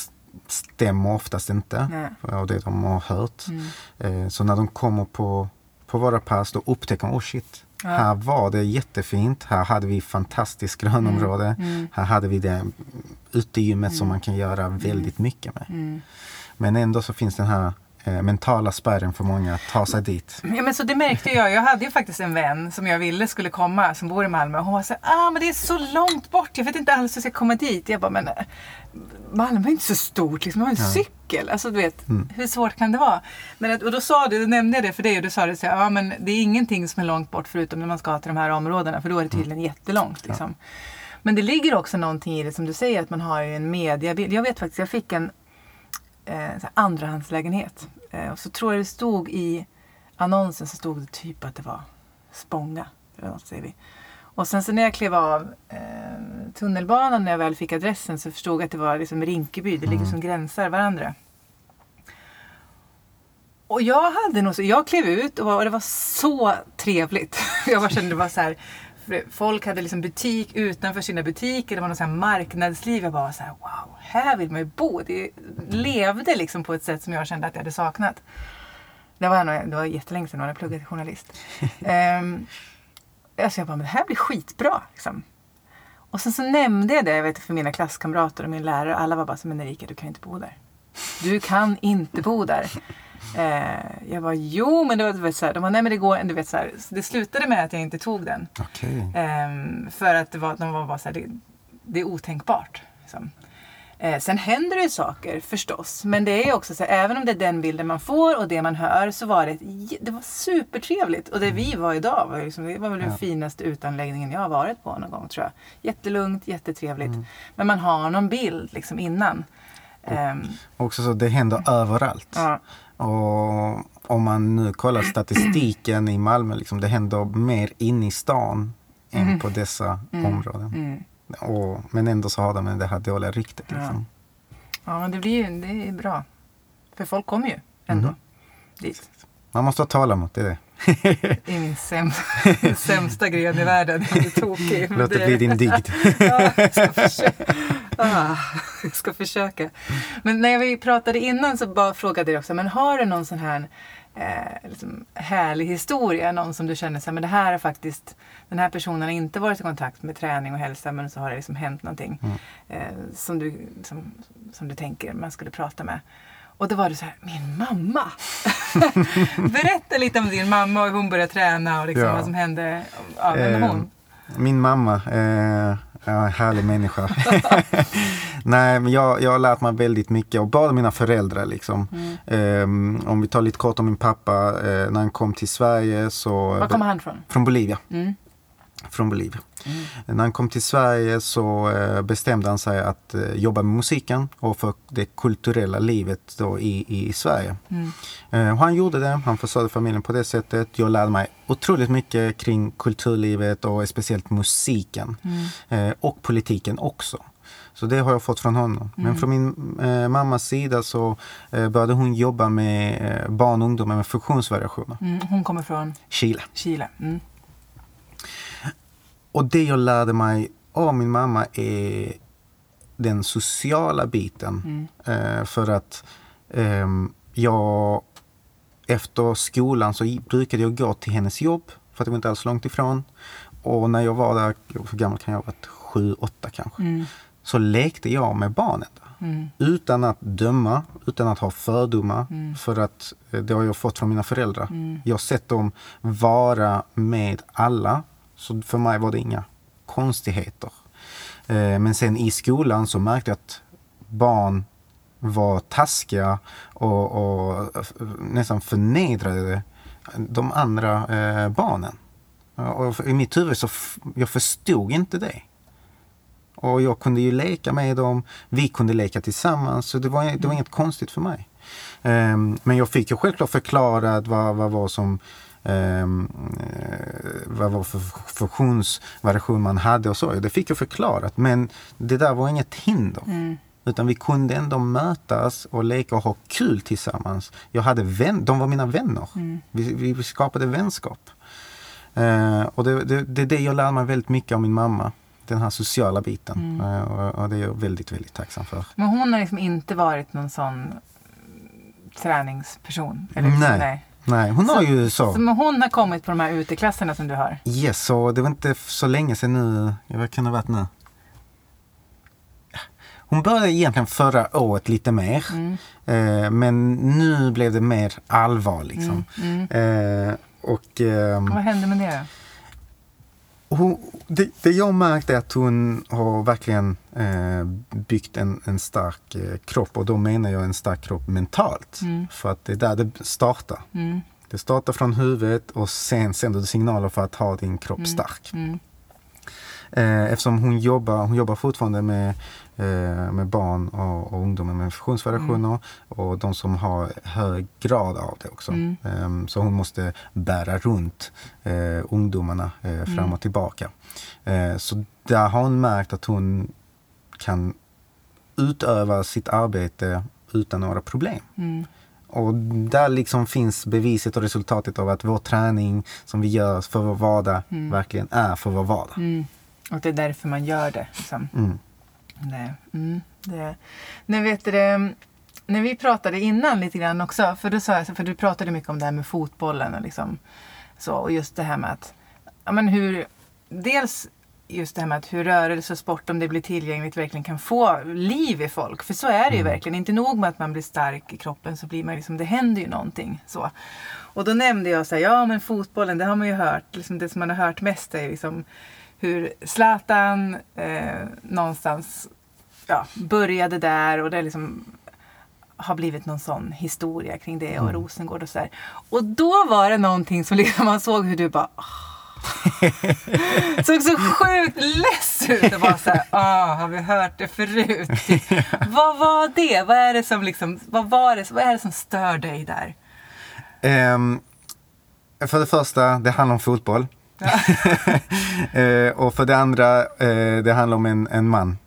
stämmer oftast inte. Nej. Av det de har hört. Mm. Eh, så när de kommer på, på våra pass då upptäcker de, oh shit. Ja. Här var det jättefint. Här hade vi fantastiskt grönområde. Mm. Här hade vi det utegymmet som man kan göra väldigt mycket med. Mm. Men ändå så finns den här mentala spärren för många att ta sig dit. Ja, men så det märkte jag. Jag hade ju faktiskt en vän som jag ville skulle komma som bor i Malmö. Hon var så här, ah men det är så långt bort. Jag vet inte alls hur jag ska komma dit. Jag bara, men eh, Malmö är inte så stort. Liksom. Man har en cykel. Alltså du vet, hur svårt kan det vara? Men, att- och då sa du, då nämnde jag det för dig och du sa det så här, ja men det är ingenting som är långt bort förutom när man ska till de här områdena. För då är det tydligen jättelångt. Liksom. Men det ligger också någonting i det som du säger att man har ju en mediabild. Jag vet faktiskt, jag fick en eh, så andrahandslägenhet. Eh, och så tror jag det stod i annonsen så stod det typ att det var Spånga. Eller något säger vi. Och sen så när jag klev av eh, tunnelbanan när jag väl fick adressen så förstod jag att det var liksom Rinkeby. Det ligger som gränsar varandra. Och jag hade nog så, jag klev ut och, var, och det var så trevligt. <laughs> Jag bara kände det var så här, för folk hade liksom butik utanför sina butiker. Det var något så här marknadsliv. Jag bara så här, wow, här vill man ju bo. Det levde liksom på ett sätt som jag kände att jag hade saknat. Det var, nog, det var jättelänge sedan jag hade pluggat till journalist. um, <laughs> alltså jag bara, men det här blir skitbra. Liksom. Och sen så nämnde jag det jag vet, för mina klasskamrater och min lärare. Alla var bara så men Erika du kan inte bo där. Du kan inte bo där. Eh, jag var jo men det var, du vet, så här, de var nej men det går du vet så här. Så det slutade med att jag inte tog den. Okej. Eh, för att det var, de var bara så här, det, det är otänkbart. Liksom. Eh, sen händer det ju saker förstås. Men det är också så här, även om det är den bilden man får och det man hör så var det, det var supertrevligt. Och det vi var idag var, liksom, det var väl den Ja. finaste utanläggningen jag har varit på någon gång tror jag. Jättelugnt, jättetrevligt. Men man har någon bild liksom innan. Ehm, Också så, det händer överallt. ja, Och om man nu kollar statistiken i Malmö, liksom, det händer mer inne i stan än på dessa områden. mm. Och, men ändå så har de det här dåliga ryktet. Ja. Liksom. ja, men det blir ju det är bra. För folk kommer ju ändå Mhm. dit. Man måste ha tålamod, det är det. <laughs> Det är min sämsta, <laughs> sämsta gren i världen. Jag är tokig. Låt det det- bli din dygd. <laughs> Ja, jag ska försöka. Ah, jag ska försöka. Men när vi pratade innan så bara frågade jag också, men har du någon sån här eh, liksom härlig historia? Någon som du känner så här, men det här är faktiskt, den här personen har inte varit i kontakt med träning och hälsa men så har det liksom hänt någonting Mm. eh, som, du, som, som du tänker man skulle prata med. Och då var det så här, min mamma! <laughs> Berätta lite om din mamma och hur hon började träna och liksom Ja. vad som hände. Ja, vem Eh, hon? Min mamma, eh, en härlig människa. <laughs> Nej, men jag, jag har lärt mig väldigt mycket av båda mina föräldrar. Liksom. Mm. Eh, om vi tar lite kort om min pappa, eh, när han kom till Sverige så... Var kommer han från? Från Bolivia. Mm. Från Bolivia. Mm. När han kom till Sverige så eh, bestämde han sig att eh, jobba med musiken och för det kulturella livet då i, i Sverige. Mm. Eh, och han gjorde det, han försörjde familjen på det sättet. Jag lärde mig otroligt mycket kring kulturlivet och speciellt musiken. Mm. Och politiken också. Så det har jag fått från honom. Men från min eh, mammas sida så eh, började hon jobba med eh, barn och ungdomar med funktionsvariationer. Mm. Hon kommer från Chile. Chile. Mm. Och det jag lärde mig av min mamma är den sociala biten. Eh, för att ehm, jag efter skolan så brukade jag gå till hennes jobb för att det var inte alls långt ifrån. Och när jag var där, hur gammal kan jag ha varit? Sju, åtta kanske. Mm. Så lekte jag med barnen där. Mm. Utan att döma, utan att ha fördomar. Mm. För att eh, det har jag fått från mina föräldrar. Mm. Jag har sett dem vara med alla. Så för mig var det inga konstigheter. Eh, men sen i skolan så märkte jag att barn var taskiga och, och nästan förnedrade de andra eh, barnen. Och I mitt huvud så jag förstod inte det. Och jag kunde ju leka med dem, vi kunde leka tillsammans, så det var, det var inget konstigt för mig. Ehm, men jag fick ju självklart förklarat vad, vad var som eh, vad var för funktionsvariation man hade och så. Det fick jag förklarat, men det där var inget hinder. Mm. Utan vi kunde ändå mötas och leka och ha kul tillsammans. Jag hade vän, de var mina vänner. Mm. Vi, vi skapade vänskap. Eh, och det, det, det är det jag lär mig väldigt mycket av min mamma. Den här sociala biten. Mm. Eh, och, och det är jag väldigt, väldigt tacksam för. Men hon har liksom inte varit någon sån träningsperson? Eller? Nej. Nej. Nej, hon har ju så. Så hon har kommit på de här uteklasserna som du har? Yes, och det var inte så länge sedan nu. Vad kan det ha varit nu? Hon började egentligen förra året lite mer. Mm. Eh, men nu blev det mer allvar liksom. Mm. Mm. Eh, och ehm, Vad hände med det då? Hon, det, det jag märkt är att hon har verkligen eh, byggt en, en stark eh, kropp. Och då menar jag en stark kropp mentalt. Mm. För att det är där det startar. Mm. Det startar från huvudet och sen sänder du signaler för att ha din kropp Mm. stark. Mm. Eh, eftersom hon jobbar, hon jobbar fortfarande med, med barn och, och ungdomar med funktionsvariationer och de som har hög grad av det också. Mm. Eh, så hon måste bära runt eh, ungdomarna eh, fram Mm. och tillbaka. Eh, så där har hon märkt att hon kan utöva sitt arbete utan några problem. Mm. Och där liksom finns beviset och resultatet av att vår träning som vi gör för vår vardag Mm. verkligen är för vår vardag. Mm. Och det är därför man gör det. Liksom. Mm. Nej. Mm. Det. Nu vet du när vi pratade innan lite grann också, för, då sa jag, för du pratade mycket om det här med fotbollen och, liksom, så, och just det här med att, ja, men hur, dels just det här med att hur rörelse och sport, om det blir tillgängligt, verkligen kan få liv i folk. För så är det ju verkligen. Inte nog med att man blir stark i kroppen så blir man liksom, det händer ju någonting. Så. Och då nämnde jag så här, ja men fotbollen, det har man ju hört. Liksom det som man har hört mest är liksom hur Zlatan eh, någonstans ja, började där och det liksom har blivit någon sån historia kring det och Rosengård och sådär. Och då var det någonting som liksom man såg hur du bara Såg så sjukt less ut och bara såhär, ah, har vi hört det förut? <laughs> vad var det? Vad är det som liksom, vad var det, vad är det som stör dig där? Ehm, för det första, det handlar om fotboll. <laughs> Eh, och för det andra, eh, det handlar om en, en man.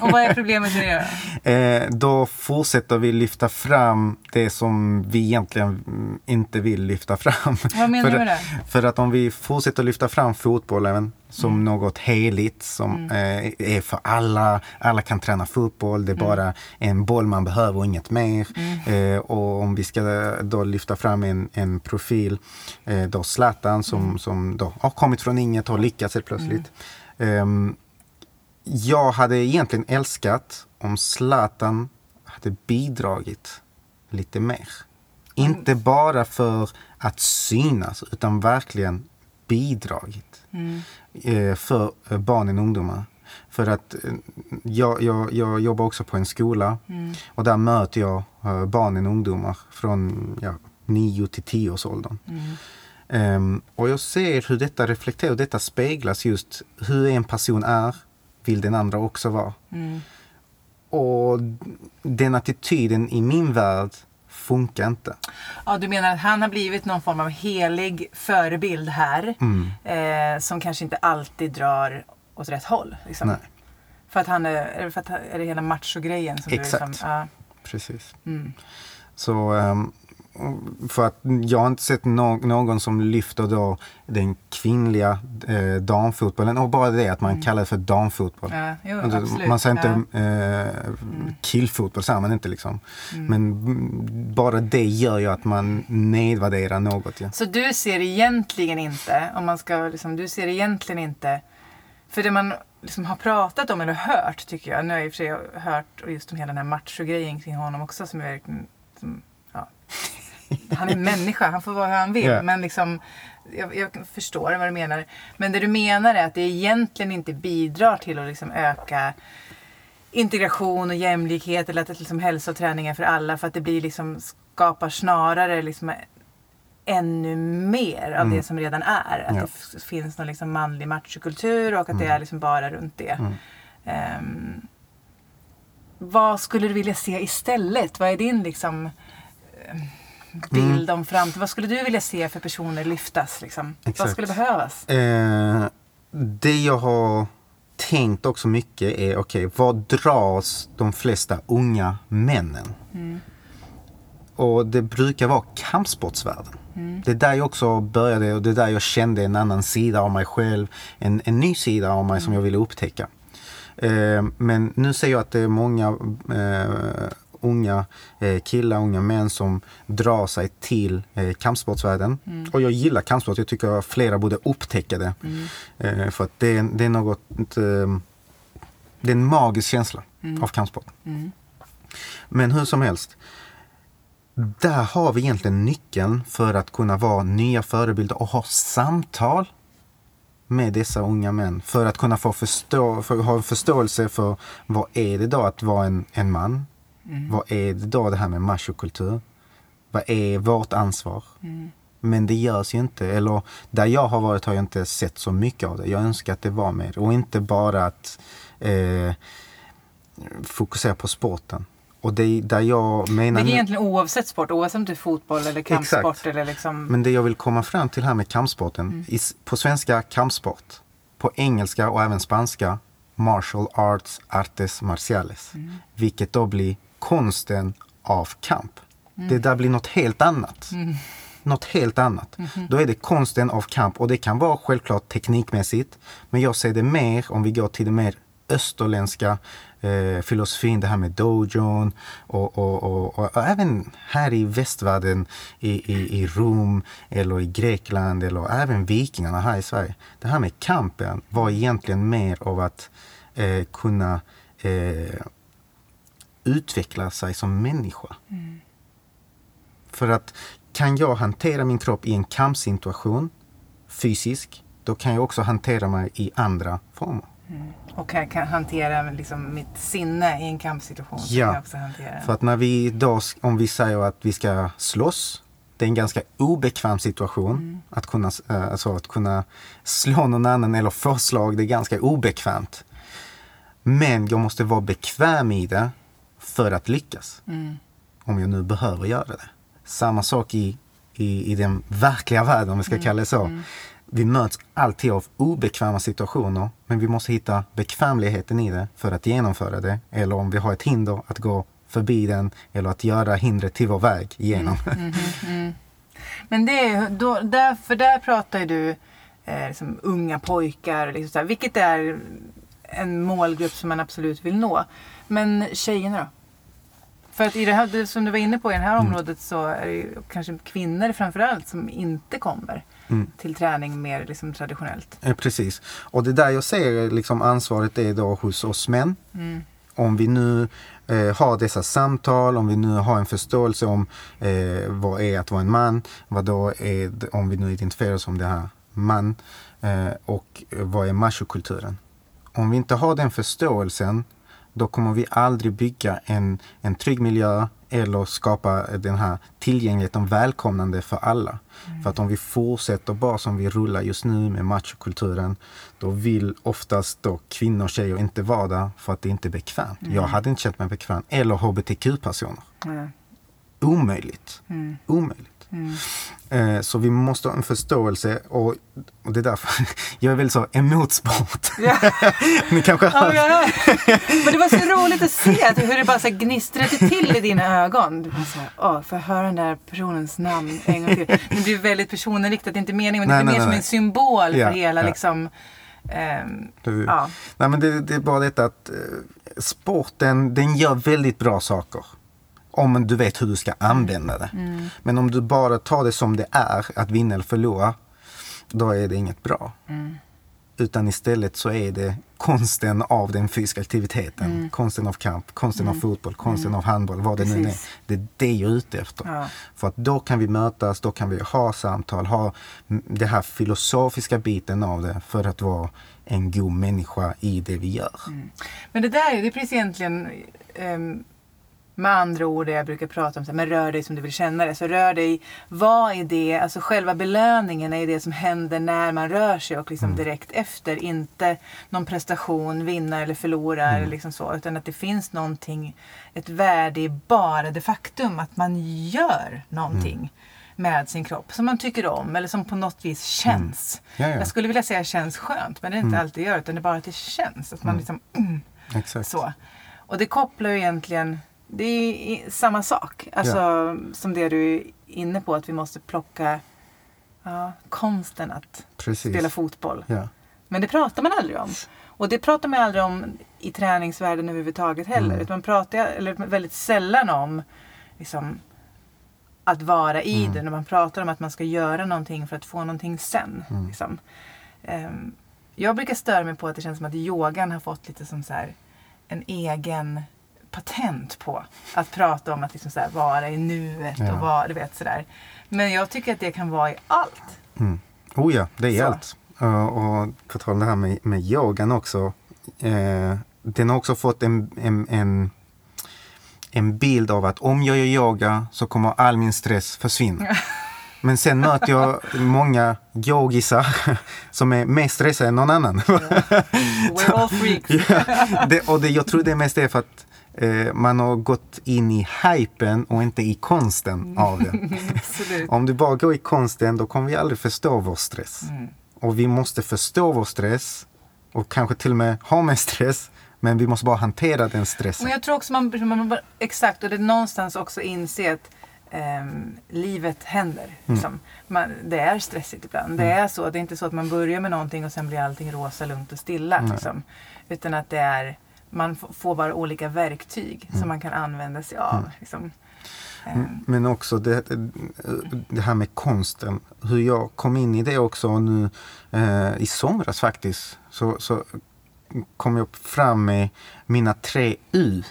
Och vad är problemet med det <laughs> Eh, då fortsätter vi lyfta fram det som vi egentligen mm, inte vill lyfta fram. Vad menar för, du med det? För att om vi fortsätter lyfta fram fotbollen som Mm. något heligt som eh, är för alla. Alla kan träna fotboll, det är Mm. bara en boll man behöver och inget mer. Eh, och om vi ska då lyfta fram en, en profil, då Zlatan som, Mm. som då har kommit från inget och lyckats helt plötsligt. Ehm, jag hade egentligen älskat om Zlatan hade bidragit lite mer. Inte bara för att synas utan verkligen bidragit eh, för eh, barnen och ungdomar. För att eh, jag, jag, jag jobbar också på en skola och där möter jag barnen och ungdomar från ja, 9 till 10 års åldern. Ehm, och jag ser hur detta reflekterar och detta speglas just hur en person är vill den andra också vara. Och den attityden i min värld funkar inte. Ja, du menar att han har blivit någon form av helig förebild här. Mm. Eh, som kanske inte alltid drar åt rätt håll. Liksom. Nej. För att han är, är det, för att, är det hela machogrejen som Exakt. du liksom... Ja. Precis. Mm. Så ehm, för att jag har inte sett nå- någon som lyfter då den kvinnliga eh, damfotbollen och bara det att man kallar det för damfotboll. Ja, jo, Alltså, man säger inte Ja. Mm. eh, killfotboll, säger man inte liksom. Men mm, bara det gör ju att man nedvärderar något. Ja. Så du ser egentligen inte, om man ska liksom, du ser egentligen inte, för det man liksom har pratat om eller hört tycker jag, nu har jag i och för sig hört just om hela den här machogrejen kring honom också som är verkligen, som, ja. Han är människa, han får vara hur han vill. Ja. Men liksom, jag, jag förstår vad du menar. Men det du menar är att det egentligen inte bidrar till att liksom öka integration och jämlikhet eller att liksom hälsa och träning är för alla för att det blir liksom skapar snarare liksom ännu mer av det som redan är. Att Mm. Ja. det finns någon liksom manlig machokultur och att det är liksom bara runt det. Mm. Ehm, vad skulle du vilja se istället? Vad är din liksom eh, bild Mm. om framtiden? Vad skulle du vilja se för personer lyftas? Liksom? Vad skulle behövas? Eh, det jag har tänkt också mycket är, okej, vad dras de flesta unga männen? Och det brukar vara kampsportsvärlden. Det är där jag också började och det är där jag kände en annan sida av mig själv. En, en ny sida av mig som jag ville upptäcka. Eh, men nu ser jag att det är många eh, unga eh, killar, unga män som drar sig till eh, kampsportsvärlden. Och jag gillar kampsport. Jag tycker att flera borde upptäcka det. Eh, för att det är, det är något... Eh, det är en magisk känsla av kampsport. Men hur som helst. Där har vi egentligen nyckeln för att kunna vara nya förebilder och ha samtal med dessa unga män. För att kunna få förstå, för ha en förståelse för vad är det då att vara en, en man? Vad är det då det här med machokultur? Vad är vårt ansvar? Men det görs ju inte. Eller där jag har varit har jag inte sett så mycket av det. Jag önskar att det var mer. Och inte bara att eh, fokusera på sporten. Och det är där jag menar... Det är nu- egentligen oavsett sport, oavsett om det är fotboll eller kampsport Exakt. eller liksom... Men det jag vill komma fram till här med kampsporten. I, s- på svenska kampsport. På engelska och även spanska martial arts artes marciales. Vilket då blir konsten av kamp. Det där blir något helt annat. Något helt annat. Då är det konsten av kamp och det kan vara självklart teknikmässigt. Men jag ser det mer om vi går till det mer österländska eh, filosofin, det här med dojon och, och, och, och, och även här i västvärlden, i, i, i Rom eller i Grekland eller även vikingarna här i Sverige. Det här med kampen var egentligen mer av att eh, kunna eh, utveckla sig som människa. Mm. För att kan jag hantera min kropp i en kampsituation fysisk, då kan jag också hantera mig i andra former. Och jag kan hantera liksom mitt sinne i en kampsituation. Ja. För att när vi då, om vi säger att vi ska slåss, det är en ganska obekväm situation. Att, kunna, eh, alltså att kunna slå någon annan eller få slag, det är ganska obekvämt. Men jag måste vara bekväm i det för att lyckas. Mm. Om jag nu behöver göra det. Samma sak i, i, i den verkliga världen, om vi ska kalla det så. Vi möts alltid av obekväma situationer, men vi måste hitta bekvämligheten i det för att genomföra det. Eller om vi har ett hinder, att gå förbi den eller att göra hindret till vår väg igenom. Men det är då, där, för där pratar ju du eh, liksom unga pojkar, liksom så här, vilket är en målgrupp som man absolut vill nå. Men tjejerna då? För att i det här, som du var inne på, i det här området så är det ju kanske kvinnor framförallt som inte kommer Mm. till träning mer liksom traditionellt. Eh, Precis. Och det där jag ser liksom ansvaret är då hos oss män. Mm. Om vi nu eh, har dessa samtal, om vi nu har en förståelse om eh, vad är att vara en man, vad då är, om vi nu identifierar oss som det här man eh, och vad är machokulturen. Om vi inte har den förståelsen då kommer vi aldrig bygga en, en trygg miljö eller skapa den här tillgängligheten välkomnande för alla. För att om vi fortsätter bara som vi rullar just nu med machokulturen då vill oftast då kvinnor och tjejer inte vara där för att det inte är bekvämt. Jag hade inte känt mig bekväm. Eller hbtq-personer. Mm. Omöjligt. Mm. Omöjligt. Mm. Så vi måste ha en förståelse och, och det är därför <laughs> jag är väldigt så emot sport. Ja. <laughs> Ni kanske Ja, hör. ja. Men det var så roligt att se att hur det bara så gnistrade till i dina ögon. Du bara så här, åh, får jag höra den där personens namn en gång till? Det blir väldigt personinriktat, det är inte meningen, men det blir mer som en symbol Ja, för hela ja. liksom, Du- ja. Nej, men det, det är bara detta att eh, sporten den gör väldigt bra saker. Om du vet hur du ska använda det. Mm. Men om du bara tar det som det är, att vinna eller förlora, då är det inget bra. Mm. Utan istället så är det konsten av den fysiska aktiviteten. Mm. Konsten av kamp, konsten av fotboll, konsten av handboll, vad det nu är. Precis. Det är det jag är ute efter. Ja. För att då kan vi mötas, då kan vi ha samtal, ha mm, det här filosofiska biten av det för att vara en god människa i det vi gör. Men det där är det är precis egentligen ehm, med andra ord det jag brukar prata om, så här, men rör dig som du vill känna det. Så rör dig, vad är det, alltså själva belöningen är det som händer när man rör sig och liksom direkt efter. Inte någon prestation, vinna eller förlora eller liksom så. Utan att det finns någonting, ett värde i bara det faktum att man gör någonting med sin kropp som man tycker om eller som på något vis känns. Ja, ja. Jag skulle vilja säga känns skönt men det är inte alltid gör utan det är bara att det känns. Att man liksom, mm, så. Och det kopplar ju egentligen, det är samma sak. Alltså som det du är inne på att vi måste plocka ja, konsten att Precis. spela fotboll. Ja. Men det pratar man aldrig om. Och det pratar man aldrig om i träningsvärlden överhuvudtaget heller. Mm. Man pratar eller väldigt sällan om liksom, att vara i Mm. det. När man pratar om att man ska göra någonting för att få någonting sen. Mm. Liksom. Ehm, jag brukar störa mig på att det känns som att yogan har fått lite som så här, en egen patent på att prata om att liksom så här, vara i nuet Ja. och vara, du vet sådär. Men jag tycker att det kan vara i allt. Mm. Oh ja, det är Så. allt. Och på tal om det här med, med yogan också. eh, den har också fått en, en, en, en bild av att om jag gör yoga så kommer all min stress försvinna. <laughs> Men sen möter jag många yogisar <laughs> som är mer stressade än någon annan. <laughs> We're all freaks. ja, det, och det, jag tror det mest är för att man har gått in i hypen och inte i konsten av det. <laughs> <laughs> Absolut. Om du bara går i konsten då kommer vi aldrig förstå vår stress. Mm. Och vi måste förstå vår stress och kanske till och med ha med stress. Men vi måste bara hantera den stressen. Men jag tror också man, man exakt och det är någonstans också inse att ehm, livet händer. Liksom. Man, det är stressigt ibland. Det är så. Det är inte så att man börjar med någonting och sen blir allting rosa, lugnt och stilla. Liksom. Utan att det är, man får bara olika verktyg som man kan använda sig av. Liksom. Ehm, Men också det, det här med konsten. Hur jag kom in i det också nu eh, i somras faktiskt. Så, så kom jag fram med mina tre U.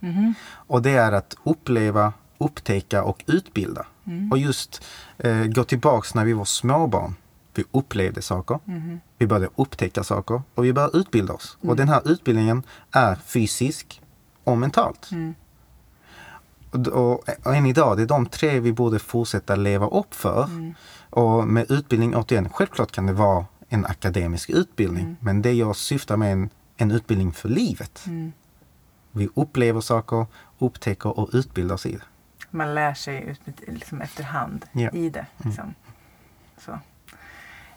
mhm. Och det är att uppleva, upptäcka och utbilda. Och just eh, gå tillbaks när vi var småbarn. Vi upplevde saker. Vi började upptäcka saker och vi började utbilda oss. Och den här utbildningen är fysisk och mentalt. Och, och, och än idag, det är de tre vi borde fortsätta leva upp för. Och med utbildning, återigen, självklart kan det vara en akademisk utbildning. Men det jag syftar med är en, en utbildning för livet. Vi upplever saker, upptäcker och utbildar oss i det. Man lär sig ut, liksom, efterhand Ja. i det. Liksom. Så.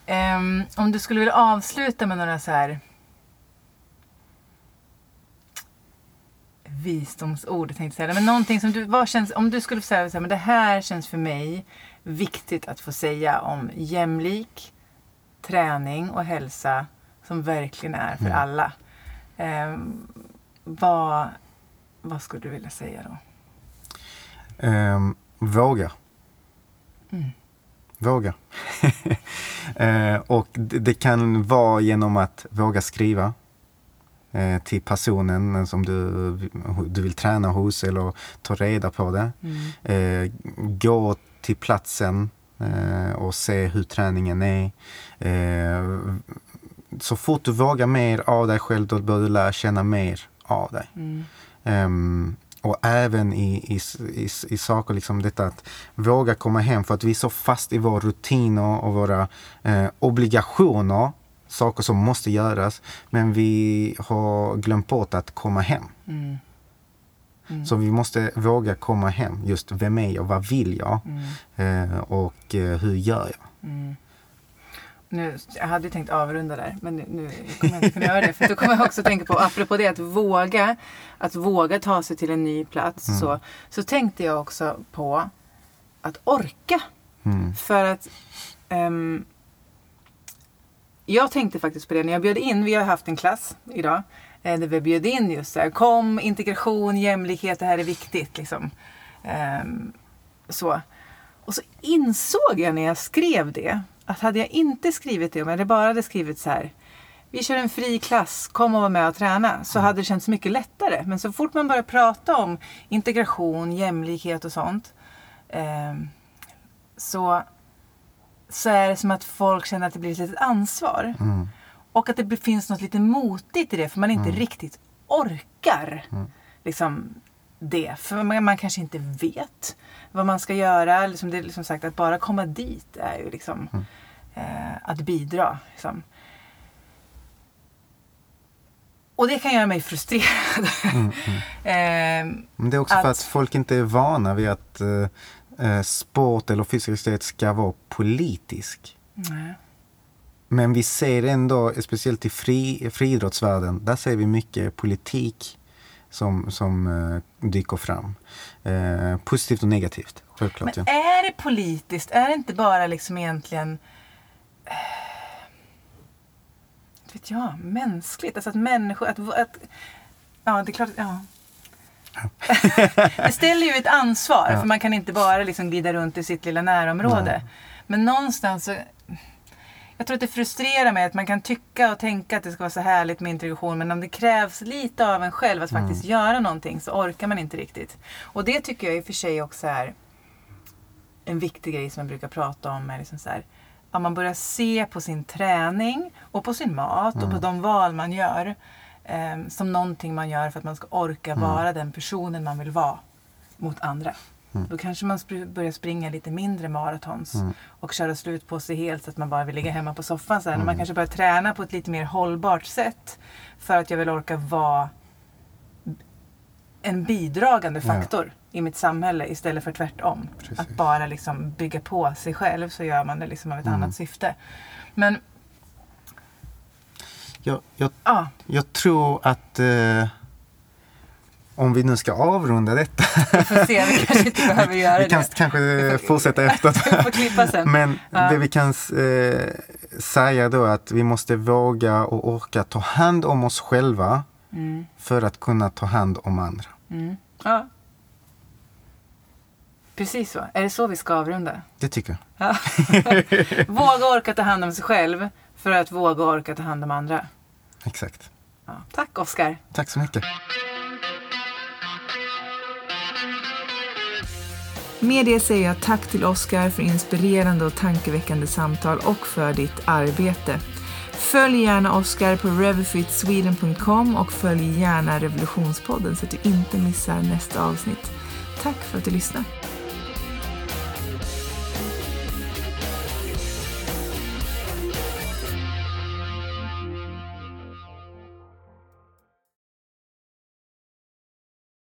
Ehm, om du skulle vilja avsluta med några så här visdomsord, tänkte säga. Men någonting som du, vad känns, om du skulle säga så här, men det här känns för mig viktigt att få säga om jämlik träning och hälsa som verkligen är för alla. Ehm, vad, vad skulle du vilja säga då? Ehm, våga. Våga. <laughs> Eh, och det, det kan vara genom att våga skriva eh, till personen som du, du vill träna hos eller ta reda på det. Eh, gå till platsen eh, och se hur träningen är. Eh, så fort du vågar mer av dig själv då bör du lära känna mer av dig. Ehm, och även i, i, i, i saker liksom detta att våga komma hem för att vi är så fast i våra rutiner och våra eh, obligationer. Saker som måste göras. Men vi har glömt bort att komma hem. Så vi måste våga komma hem. Just vem är jag? Vad vill jag? Eh, och eh, hur gör jag? Nu, jag hade ju tänkt avrunda där, men nu, nu kommer jag inte kunna göra det. För då kommer jag också tänka på, apropå det att våga, att våga ta sig till en ny plats. Så, så tänkte jag också på att orka. Mm. För att ehm, jag tänkte faktiskt på det när jag bjöd in, vi har haft en klass idag. eh, Där vi bjöd in just så här, kom, integration, jämlikhet, det här är viktigt. Liksom. Ehm, så. Och så insåg jag när jag skrev det att hade jag inte skrivit det, om jag hade bara hade skrivit så här vi kör en fri klass, kom och var med och träna. Så hade det känts mycket lättare. Men så fort man börjar prata om integration, jämlikhet och sånt. ehm, så, så är det som att folk känner att det blir ett litet ansvar. Och att det finns något lite motigt i det för man inte riktigt orkar liksom, det. För man, man kanske inte vet vad man ska göra. Liksom det är liksom sagt att bara komma dit är ju liksom eh, att bidra. Liksom. Och det kan göra mig frustrerad. <laughs> Ehm, Men det är också för Att- att folk inte är vana vid att eh, eh, sport eller fysisk aktivitet ska vara politisk. nej. Men vi ser ändå, speciellt i fri, friidrottsvärlden, där ser vi mycket politik som, som eh, dyker fram. Eh, positivt och negativt, självklart. Men ja. är det politiskt? Är det inte bara liksom egentligen eh, vet jag, mänskligt? Alltså att människor... Att, att, ja, det är klart... Ja. <laughs> det ställer ju ett ansvar Ja. för man kan inte bara liksom glida runt i sitt lilla närområde. Men någonstans så... Jag tror att det frustrerar mig att man kan tycka och tänka att det ska vara så härligt med integration men om det krävs lite av en själv att faktiskt göra någonting så orkar man inte riktigt. Och det tycker jag i och för sig också är en viktig grej som jag brukar prata om är liksom så här, att man börjar se på sin träning och på sin mat och på de val man gör eh, som någonting man gör för att man ska orka vara den personen man vill vara mot andra. Då kanske man börjar springa lite mindre maratons och köra slut på sig helt så att man bara vill ligga hemma på soffan sen. Och man kanske börjar träna på ett lite mer hållbart sätt för att jag vill orka vara en bidragande Ja. faktor i mitt samhälle istället för tvärtom. Precis. Att bara liksom bygga på sig själv så gör man det liksom av ett annat syfte. Men Jag, jag, ja, jag tror att eh, om vi nu ska avrunda detta. Vi får se, vi kanske inte <laughs> behöver göra vi kan det. kanske fortsätta efteråt. <laughs> Vi får klippa sen. Men Ja. det vi kan eh, säga då är att vi måste våga och orka ta hand om oss själva Mm, för att kunna ta hand om andra. mm. Ja. Precis så. Är det så vi ska avrunda? Det tycker jag. Ja. <laughs> våga orka ta hand om sig själv för att våga orka ta hand om andra. Exakt. Ja. Tack Oskar. Tack så mycket. Med det säger jag tack till Oskar för inspirerande och tankeväckande samtal och för ditt arbete. Följ gärna Oskar på revfitsweden.com och följ gärna Revolutionspodden så att du inte missar nästa avsnitt. Tack för att du lyssnade.